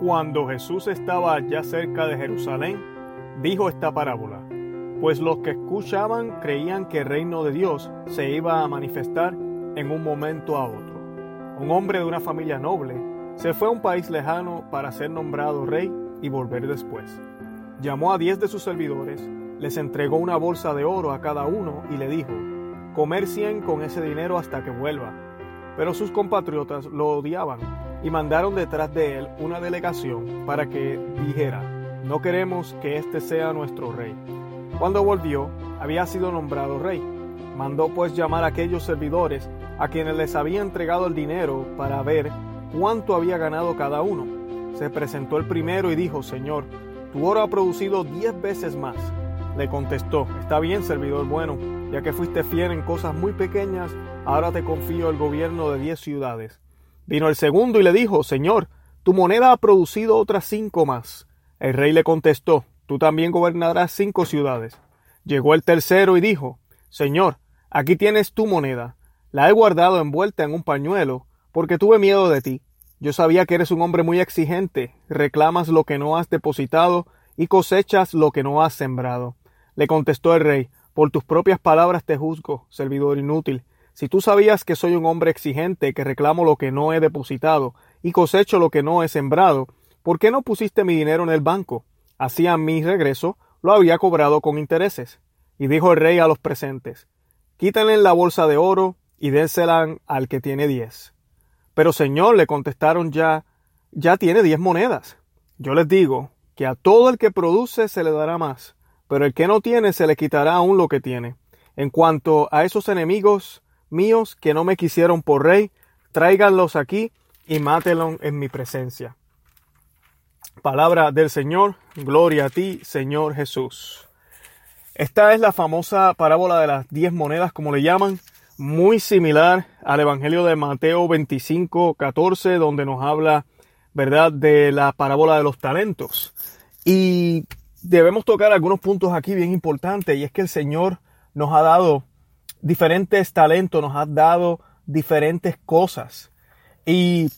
Cuando Jesús estaba ya cerca de Jerusalén, dijo esta parábola, pues los que escuchaban creían que el reino de Dios se iba a manifestar en un momento a otro. Un hombre de una familia noble se fue a un país lejano para ser nombrado rey y volver después. Llamó a diez de sus servidores, les entregó una bolsa de oro a cada uno y le dijo, comercien con ese dinero hasta que vuelva. Pero sus compatriotas lo odiaban y mandaron detrás de él una delegación para que dijera, no queremos que este sea nuestro rey. Cuando volvió, había sido nombrado rey. Mandó pues llamar a aquellos servidores a quienes les había entregado el dinero para ver cuánto había ganado cada uno. Se presentó el primero y dijo, Señor, tu oro ha producido diez veces más. Le contestó, está bien, servidor bueno, ya que fuiste fiel en cosas muy pequeñas, ahora te confío el gobierno de diez ciudades. Vino el segundo y le dijo, Señor, tu moneda ha producido otras cinco más. El rey le contestó, tú también gobernarás cinco ciudades. Llegó el tercero y dijo, Señor, aquí tienes tu moneda. La he guardado envuelta en un pañuelo, porque tuve miedo de ti. Yo sabía que eres un hombre muy exigente, reclamas lo que no has depositado y cosechas lo que no has sembrado. Le contestó el rey, por tus propias palabras te juzgo, servidor inútil. Si tú sabías que soy un hombre exigente, que reclamo lo que no he depositado y cosecho lo que no he sembrado, ¿por qué no pusiste mi dinero en el banco? Así a mi regreso lo había cobrado con intereses. Y dijo el rey a los presentes, quítenle la bolsa de oro y dénsela al que tiene diez. Pero señor, le contestaron ya, ya tiene diez monedas. Yo les digo que a todo el que produce se le dará más, pero el que no tiene se le quitará aún lo que tiene. En cuanto a esos enemigos, míos que no me quisieron por rey, tráiganlos aquí y mátenlos en mi presencia. Palabra del Señor, gloria a ti, Señor Jesús. Esta es la famosa parábola de las diez monedas, como le llaman, muy similar al Evangelio de Mateo 25, 14, donde nos habla, ¿verdad?, de la parábola de los talentos. Y debemos tocar algunos puntos aquí bien importantes, y es que el Señor nos ha dado diferentes talentos, nos has dado diferentes cosas. Y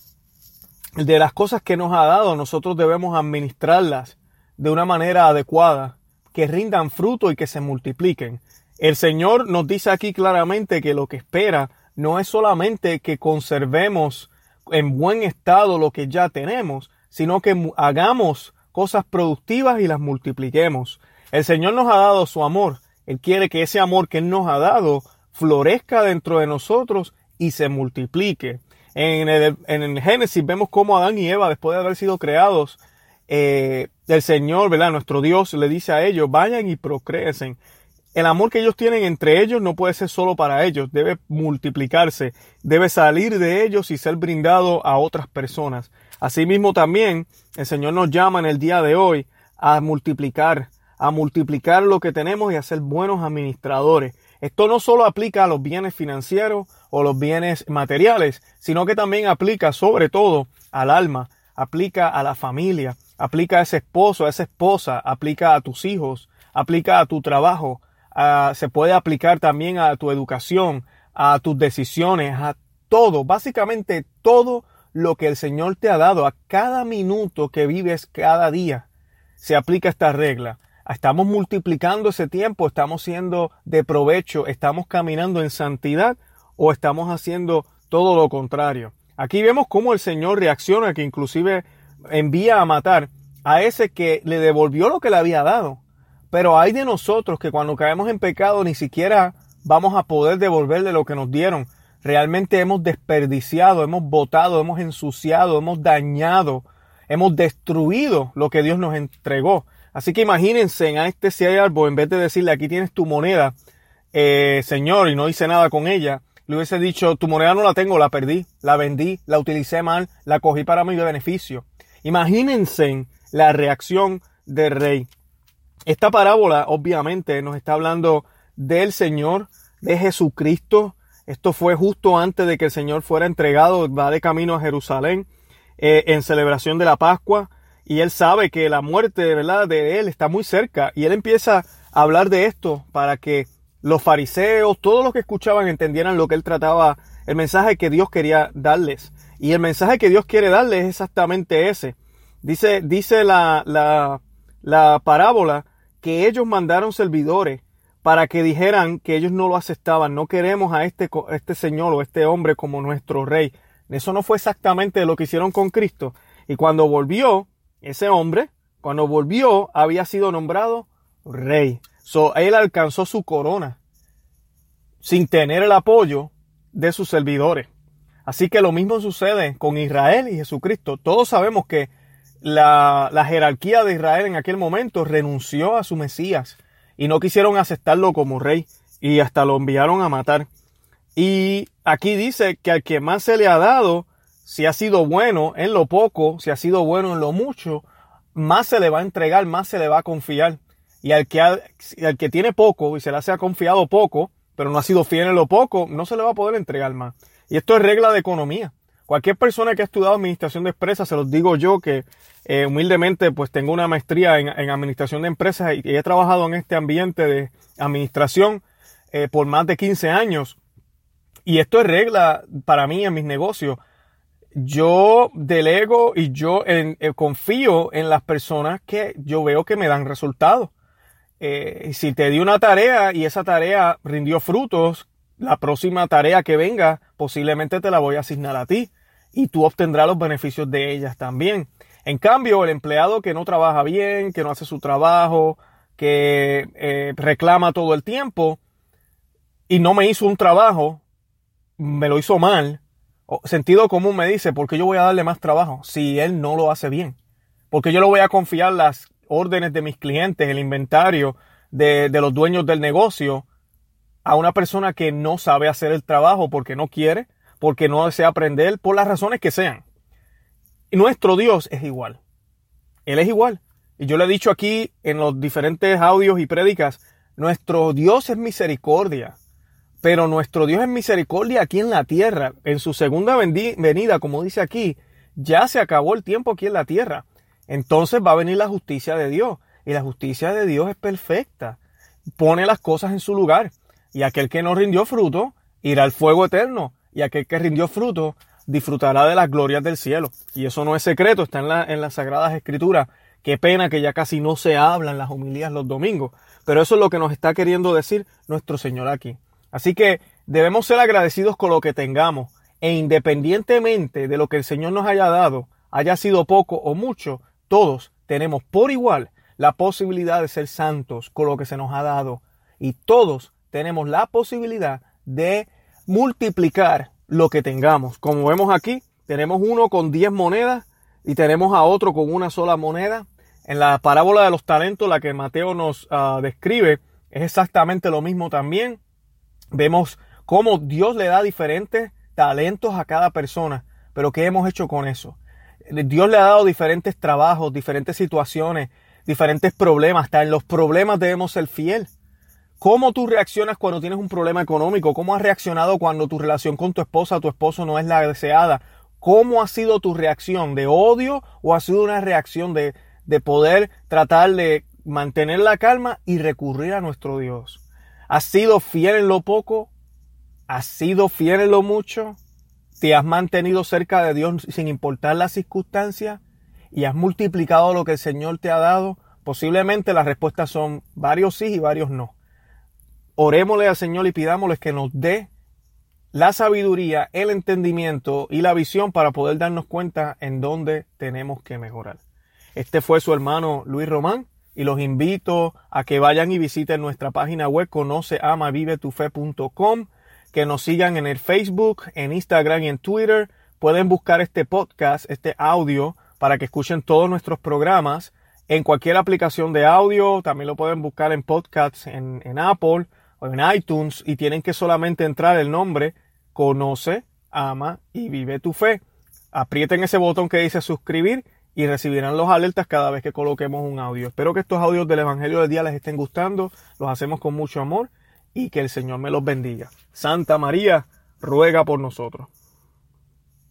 de las cosas que nos ha dado, nosotros debemos administrarlas de una manera adecuada, que rindan fruto y que se multipliquen. El Señor nos dice aquí claramente que lo que espera no es solamente que conservemos en buen estado lo que ya tenemos, sino que hagamos cosas productivas y las multipliquemos. El Señor nos ha dado su amor él quiere que ese amor que Él nos ha dado florezca dentro de nosotros y se multiplique. En el, Génesis vemos cómo Adán y Eva, después de haber sido creados, eh, el Señor, ¿verdad? Nuestro Dios le dice a ellos, vayan y procreen. El amor que ellos tienen entre ellos no puede ser solo para ellos, debe multiplicarse, debe salir de ellos y ser brindado a otras personas. Asimismo también el Señor nos llama en el día de hoy a multiplicar, a multiplicar lo que tenemos y a ser buenos administradores. Esto no solo aplica a los bienes financieros o los bienes materiales, sino que también aplica sobre todo al alma, aplica a la familia, aplica a ese esposo, a esa esposa, aplica a tus hijos, aplica a tu trabajo, se puede aplicar también a tu educación, a tus decisiones, a todo, básicamente todo lo que el Señor te ha dado, a cada minuto que vives cada día, se aplica esta regla. Estamos multiplicando ese tiempo, estamos siendo de provecho, estamos caminando en santidad o estamos haciendo todo lo contrario. Aquí vemos cómo el Señor reacciona, que inclusive envía a matar a ese que le devolvió lo que le había dado. Pero hay de nosotros que cuando caemos en pecado ni siquiera vamos a poder devolverle lo que nos dieron. Realmente hemos desperdiciado, hemos botado, hemos ensuciado, hemos dañado, hemos destruido lo que Dios nos entregó. Así que imagínense a este siervo, en vez de decirle aquí tienes tu moneda, eh, señor, y no hice nada con ella, le hubiese dicho, tu moneda no la tengo, la perdí, la vendí, la utilicé mal, la cogí para mi beneficio. Imagínense la reacción del rey. Esta parábola obviamente nos está hablando del Señor, de Jesucristo. Esto fue justo antes de que el Señor fuera entregado, va de camino a Jerusalén eh, en celebración de la Pascua y él sabe que la muerte ¿verdad? de él está muy cerca y él empieza a hablar de esto para que los fariseos, todos los que escuchaban entendieran lo que él trataba, el mensaje que Dios quería darles. Y el mensaje que Dios quiere darles es exactamente ese, Dice, dice la, la, la parábola que ellos mandaron servidores para que dijeran que ellos no lo aceptaban, no queremos a este, este señor o este hombre como nuestro rey. Eso no fue exactamente lo que hicieron con Cristo. Y cuando volvió, ese hombre, cuando volvió, había sido nombrado rey. So, él alcanzó su corona sin tener el apoyo de sus servidores. Así que lo mismo sucede con Israel y Jesucristo. Todos sabemos que la, la jerarquía de Israel en aquel momento renunció a su Mesías y no quisieron aceptarlo como rey y hasta lo enviaron a matar. Y aquí dice que al que más se le ha dado, si ha sido bueno en lo poco, si ha sido bueno en lo mucho, más se le va a entregar, más se le va a confiar. Y al que, al que tiene poco y se le ha confiado poco, pero no ha sido fiel en lo poco, no se le va a poder entregar más. Y esto es regla de economía. Cualquier persona que ha estudiado administración de empresas, se los digo yo que eh, humildemente pues tengo una maestría en, administración de empresas y, he trabajado en este ambiente de administración eh, por más de 15 años. Y esto es regla para mí en mis negocios. Yo delego y yo eh, confío en las personas que yo veo que me dan resultados. si te di una tarea y esa tarea rindió frutos, la próxima tarea que venga posiblemente te la voy a asignar a ti y tú obtendrás los beneficios de ellas también. En cambio, el empleado que no trabaja bien, que no hace su trabajo, que eh, reclama todo el tiempo y no me hizo un trabajo, me lo hizo mal, sentido común me dice, ¿por qué yo voy a darle más trabajo si él no lo hace bien? Porque yo le voy a confiar las órdenes de mis clientes, el inventario de, de los dueños del negocio a una persona que no sabe hacer el trabajo porque no quiere, porque no desea aprender, por las razones que sean. Nuestro Dios es igual. Él es igual. Y yo le he dicho aquí en los diferentes audios y prédicas, nuestro Dios es misericordia. Pero nuestro Dios es misericordia aquí en la tierra. En su segunda venida, como dice aquí, ya se acabó el tiempo aquí en la tierra. Entonces va a venir la justicia de Dios. Y la justicia de Dios es perfecta. Pone las cosas en su lugar. Y aquel que no rindió fruto irá al fuego eterno y aquel que rindió fruto disfrutará de las glorias del cielo. Y eso no es secreto, está en, la, en las Sagradas Escrituras. Qué pena que ya casi no se hablan las homilías los domingos, pero eso es lo que nos está queriendo decir nuestro Señor aquí. Así que debemos ser agradecidos con lo que tengamos e independientemente de lo que el Señor nos haya dado, haya sido poco o mucho, todos tenemos por igual la posibilidad de ser santos con lo que se nos ha dado y todos tenemos la posibilidad de multiplicar lo que tengamos. Como vemos aquí, tenemos uno con 10 monedas y tenemos a otro con una sola moneda. En la parábola de los talentos, la que Mateo nos ah, describe, es exactamente lo mismo también. Vemos cómo Dios le da diferentes talentos a cada persona. Pero ¿qué hemos hecho con eso? Dios le ha dado diferentes trabajos, diferentes situaciones, diferentes problemas. Hasta en los problemas debemos ser fieles. ¿Cómo tú reaccionas cuando tienes un problema económico? ¿Cómo has reaccionado cuando tu relación con tu esposa o tu esposo no es la deseada? ¿Cómo ha sido tu reacción? ¿De odio o ha sido una reacción de, de poder tratar de mantener la calma y recurrir a nuestro Dios? ¿Has sido fiel en lo poco? ¿Has sido fiel en lo mucho? ¿Te has mantenido cerca de Dios sin importar las circunstancias? ¿Y has multiplicado lo que el Señor te ha dado? Posiblemente las respuestas son varios sí y varios no. Orémosle al Señor y pidámosle que nos dé la sabiduría, el entendimiento y la visión para poder darnos cuenta en dónde tenemos que mejorar. Este fue su hermano Luis Román y los invito a que vayan y visiten nuestra página web conoceamavivetufe.com, que nos sigan en el Facebook, en Instagram y en Twitter. Pueden buscar este podcast, este audio, para que escuchen todos nuestros programas en cualquier aplicación de audio. También lo pueden buscar en podcasts en, en Apple o en iTunes y tienen que solamente entrar el nombre Conoce, Ama y Vive tu Fe. Aprieten ese botón que dice suscribir y recibirán los alertas cada vez que coloquemos un audio. Espero que estos audios del Evangelio del Día les estén gustando. Los hacemos con mucho amor y que el Señor me los bendiga. Santa María, ruega por nosotros.